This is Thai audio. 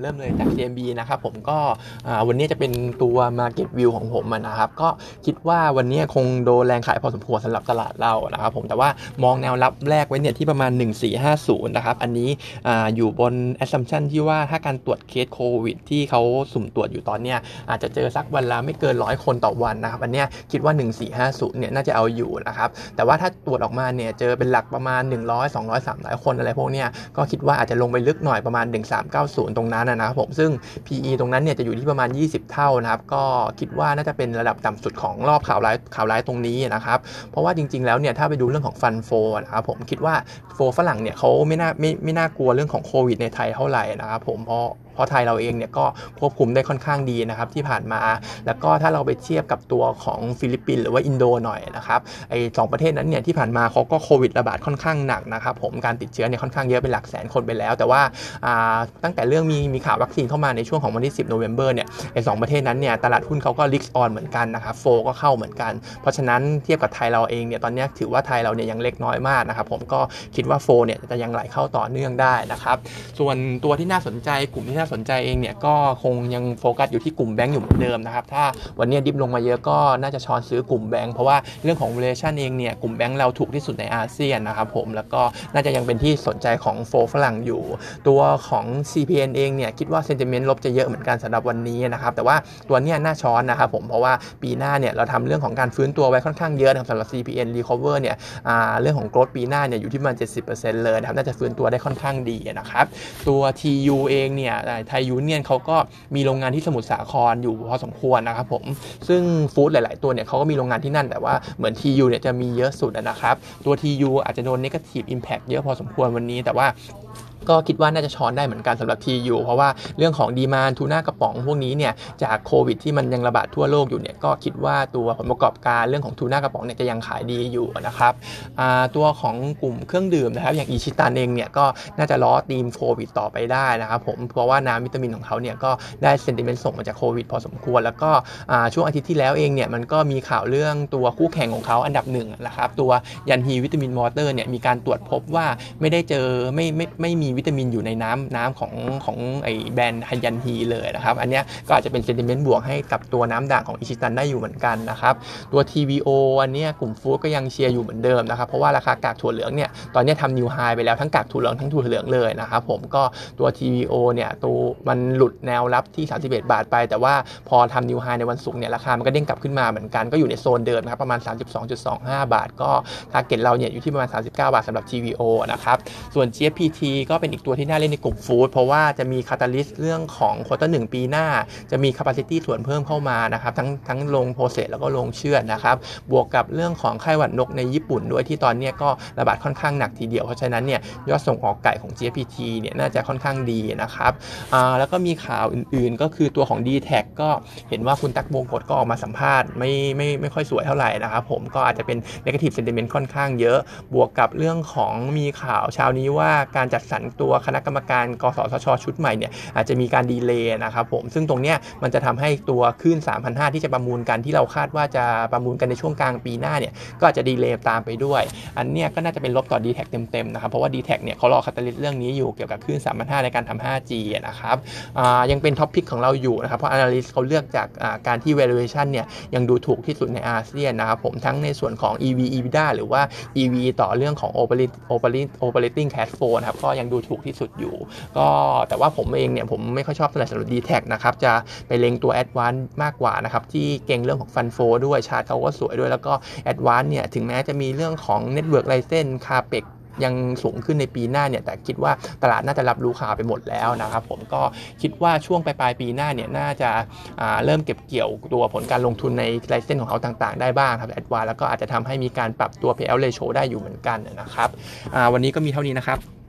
เริ่มเลยจาก CMB นะครับผมก็วันนี้จะเป็นตัว Market View ของผมนะครับก็คิดว่าวันนี้คงโดนแรงขายพอสมควรสำหรับตลาดเรานะครับผมแต่ว่ามองแนวรับแรกไว้เนี่ยที่ประมาณ 1450นะครับอันนี้ออยู่บน assumption ที่ว่าถ้าการตรวจเคสโควิดที่เขาสุ่มตรวจอยู่ตอนเนี้ยอาจจะเจอสักวันละไม่เกินร้อยคนต่อวันนะครับอันนี้คิดว่า 1450เนี่ยน่าจะเอาอยู่นะครับแต่ว่าถ้าตรวจออกมาเนี่ยเจอเป็นหลักประมาณ 100 200 300 คนอะไรพวกเนี้ยก็คิดว่าอาจจะลงไปลึกหน่อยประมาณ 1390 ตรงนั้นนะครับผมซึ่ง PE ตรงนั้นเนี่ยจะอยู่ที่ประมาณ 20 เท่านะครับก็คิดว่าน่าจะเป็นระดับต่ำสุดของรอบข่าวร้ายข่าวร้ายตรงนี้นะครับเพราะว่าจริง ๆแล้วเนี่ยถ้าไปดูเรื่องของ fund flow นะครับผมคิดว่า flow ฝรั่งเนี่ยเขาไม่น่าไม่ไม่น่ากลัวเรื่องของโควิดในไทยเท่าไหร่นะครับผมเพราะ เพราะไทยเราเองเนี่ยก็ควบคุมได้ค่อนข้างดีนะครับที่ผ่านมา แล้วก็ถ้าเราไปเทียบกับตัวของฟิลิปปินส์หรือว่าอินโดหน่อยนะครับไอ้สองประเทศนั้นเนี่ยที่ผ่านมาเขาก็โควิดระบาดค่อนข้างหนักนะครับผมการติดเชื้อเนี่ยค่อนข้างเยอะเป็นหลักแสนคนไปแล้ว แต่ว่าตั้งแต่เรื่องมีมีข่าววัคซีนเข้ามาในช่วงของวันที่ 10 November เนี่ยไอ้สองประเทศนั้นเนี่ยตลาดหุ้นเขาก็ risk on เหมือนกันนะครับ flow ก็เข้าเหมือนกัน เพราะฉะนั้นเทียบกับไทยเราเองเนี่ยตอนนี้ถือว่าไทยเราเนี่ยยังเล็กน้อยมากนะครับผมก็คิดว่า flow เนี่ยจะยังไหลเข้าต่อเนื่องได้นะครับส่วนตัวที่น่าสนใจกลุ่มที่น่าสนใจเองเนี่ยก็คงยังโฟกัสอยู่ที่กลุ่มแบงก์อยู่เหมือนเดิมนะครับ ถ้าวันนี้ดิฟลงมาเยอะก็น่าจะช้อนซื้อกลุ่มแบงก์เพราะว่าเรื่องของ valuation เองเนี่ยกลุ่มแบงก์เราถูกที่สุดในอาเซียนนะครับผมแล้วก็น่าจะยังเป็นที่สนใจของโฟฝรั่งอยู่ ตัวของ CPN เองเนี่ยคิดว่าเซนติเมนต์ลบจะเยอะเหมือนกันสำหรับวันนี้นะครับแต่ว่าตัวเนี้ยน่าช้อนนะครับผมเพราะว่าปีหน้าเนี่ยเราทำเรื่องของการฟื้นตัวไว้ค่อนข้างเยอะนะครับสำหรับ CPN recover เนี่ยเรื่องของโกรดปีหน้าเนี่ยอยู่ที่ประมาณ70%เลยนะครับน่าจะฟื้นตัวได้ค่อนข้างดีนะครับตัว TU เองเนี่ยไทยยูเนียนเขาก็มีโรงงานที่สมุทรสาครอยู่พอสมควรนะครับผม ซึ่งฟู้ดหลาย ๆ ตัวเนี่ยเขาก็มีโรงงานที่นั่นแต่ว่าเหมือน TU เนี่ยจะมีเยอะสุดนะครับ ตัว TU อาจจะโดน negative impact เยอะพอสมควรวันนี้แต่ว่า ก็คิดว่าน่าจะช้อนได้เหมือนกันสำหรับทีอยู่เพราะว่าเรื่องของดีมานทูน่ากระป๋องพวกนี้เนี่ยจากโควิดที่มันยังระบาดทั่วโลกอยู่เนี่ยก็คิดว่าตัวผลประกอบการเรื่องของทูน่ากระป๋องเนี่ยจะยังขายดีอยู่นะครับตัวของกลุ่มเครื่องดื่มนะครับอย่างอิชิตันเองเนี่ยก็น่าจะล้อตีมโควิดต่อไปได้นะครับผมเพราะว่าน้ำวิตามินของเขาเนี่ยก็ได้ sentiment ส่งมาจากโควิดพอสมควร แล้วก็ช่วงอาทิตย์ที่แล้วเองเนี่ยมันก็มีข่าวเรื่องตัวคู่แข่งของเขาอันดับหนึ่งนะครับตัวยันฮีวิตามิน water เนี่ยมีการตรวจพบว่าไม่ได้เจอไม่ไม่ไม่มีวิตามินอยู่ในน้ำน้ำของของไอ้แบรนด์ฮันยันฮีเลยนะครับ อันนี้ก็อาจจะเป็น sentiment บวกให้กับตัวน้ำด่างของอิชิตันได้อยู่เหมือนกันนะครับ ตัว TVO อันนี้กลุ่ม food ก็ยังเชียร์อยู่เหมือนเดิมนะครับ เพราะว่าราคากากถั่วเหลืองเนี่ยตอนนี้ทำ new high ไปแล้วทั้งกากถั่วเหลืองทั้งถั่วเหลืองเลยนะครับผมก็ตัว TVO เนี่ยตัวมันหลุดแนวรับที่ 31 บาทไป แต่ว่าพอทำ new high ในวันศุกร์เนี่ยราคามันก็เด้งกลับขึ้นมาเหมือนกันก็อยู่ในโซนเดิมนะครับประมาณ 32.25 บาท ก็ target เราเนี่ยอยู่ที่ประมาณ 39 บาทสำหรับ TVO นะครับส่วน GFPT ก็เป็นอีกตัวที่น่าเล่นในกลุ่ม food เพราะว่าจะมี catalyst เรื่องของ quarter หนึ่งปีหน้า จะมี capacity ส่วนเพิ่มเข้ามานะครับทั้งทั้งโรง process แล้วก็โรงเชือดนะครับบวกกับเรื่องของไข้หวัดนกในญี่ปุ่นด้วยที่ตอนนี้ก็ระบาดค่อนข้างหนักทีเดียวเพราะฉะนั้นเนี่ยยอดส่งออกไก่ของ GPT เนี่ยน่าจะค่อนข้างดีนะครับอ่าแล้วก็มีข่าวอื่นๆ ก็คือตัวของ d t แทก็เห็นว่าคุณตั๊กบงกฎก็ออกมาสัมภาษณ์ไม่ไม่ไม่ค่อยสวยเท่าไหร่นะครับผมก็อาจจะเป็น negative sentiment ค่อนข้างเยอะ บวกกับเรื่องของมีข่าวเช้านี้ว่าการจัดสรรตัวคณะกรรมการกสทช ชุดใหม่เนี่ยอาจจะมีการดีเลย์นะครับผมซึ่งตรงเนี้ยมันจะทำให้ตัวขึ้น3,500 ที่จะประมูลกันที่เราคาดว่าจะประมูลกันในช่วงกลางปีหน้าเนี่ยก็อาจจะ delay ตามไปด้วย อันเนี้ยก็น่าจะเป็นลบต่อ d t แทเต็มๆนะครับเพราะว่า d t แทเนี่ยเขารอ catalyst เรื่องนี้อยู่เกี่ยวกับคลื่น3,500 ในการทำ 5G นะครับยังเป็น top pick ของเราอยู่นะครับเพราะ analyst เขาเลือกจากการที่ valuation เนี่ยยังดูถูกที่สุดในอาเซียนนะครับผมทั้งในส่วนของ EV EBITDA หรือว่า EV ต่อเรื่องของ operating cash flow นะครับก็ยังดูถูกที่สุดอยู่ ก็แต่ว่าผมเองเนี่ยผมไม่ค่อยชอบเท่าไหร่สำหรับ DTAC็นะครับ จะไปเล็งตัว a d v a n c e มากกว่านะครับ ที่เก่งเรื่องของฟันโฟด้วยชาร์ตเขาก็สวยด้วยแล้วก็ a d v a n c e เนี่ยถึงแม้จะมีเรื่องของ Network License c a p e x ยังสูงขึ้นในปีหน้าเนี่ยแต่คิดว่าตลาดน่าจะรับรู้ข่าวไปหมดแล้วนะครับผมก็คิดว่าช่วงปลายปลายปีหน้าเนี่ยน่าจะเริ่มเก็บเกี่ยวตัวผลการลงทุนในไลเซนของเขาต่างๆ ได้บ้างครับแอดวานแล้วก็อาจจะทำให้มีการปรับตัว payout ratio ได้อยู่เหมือนกันนะครับวันนี้ก็มีเท่านี้นะครับ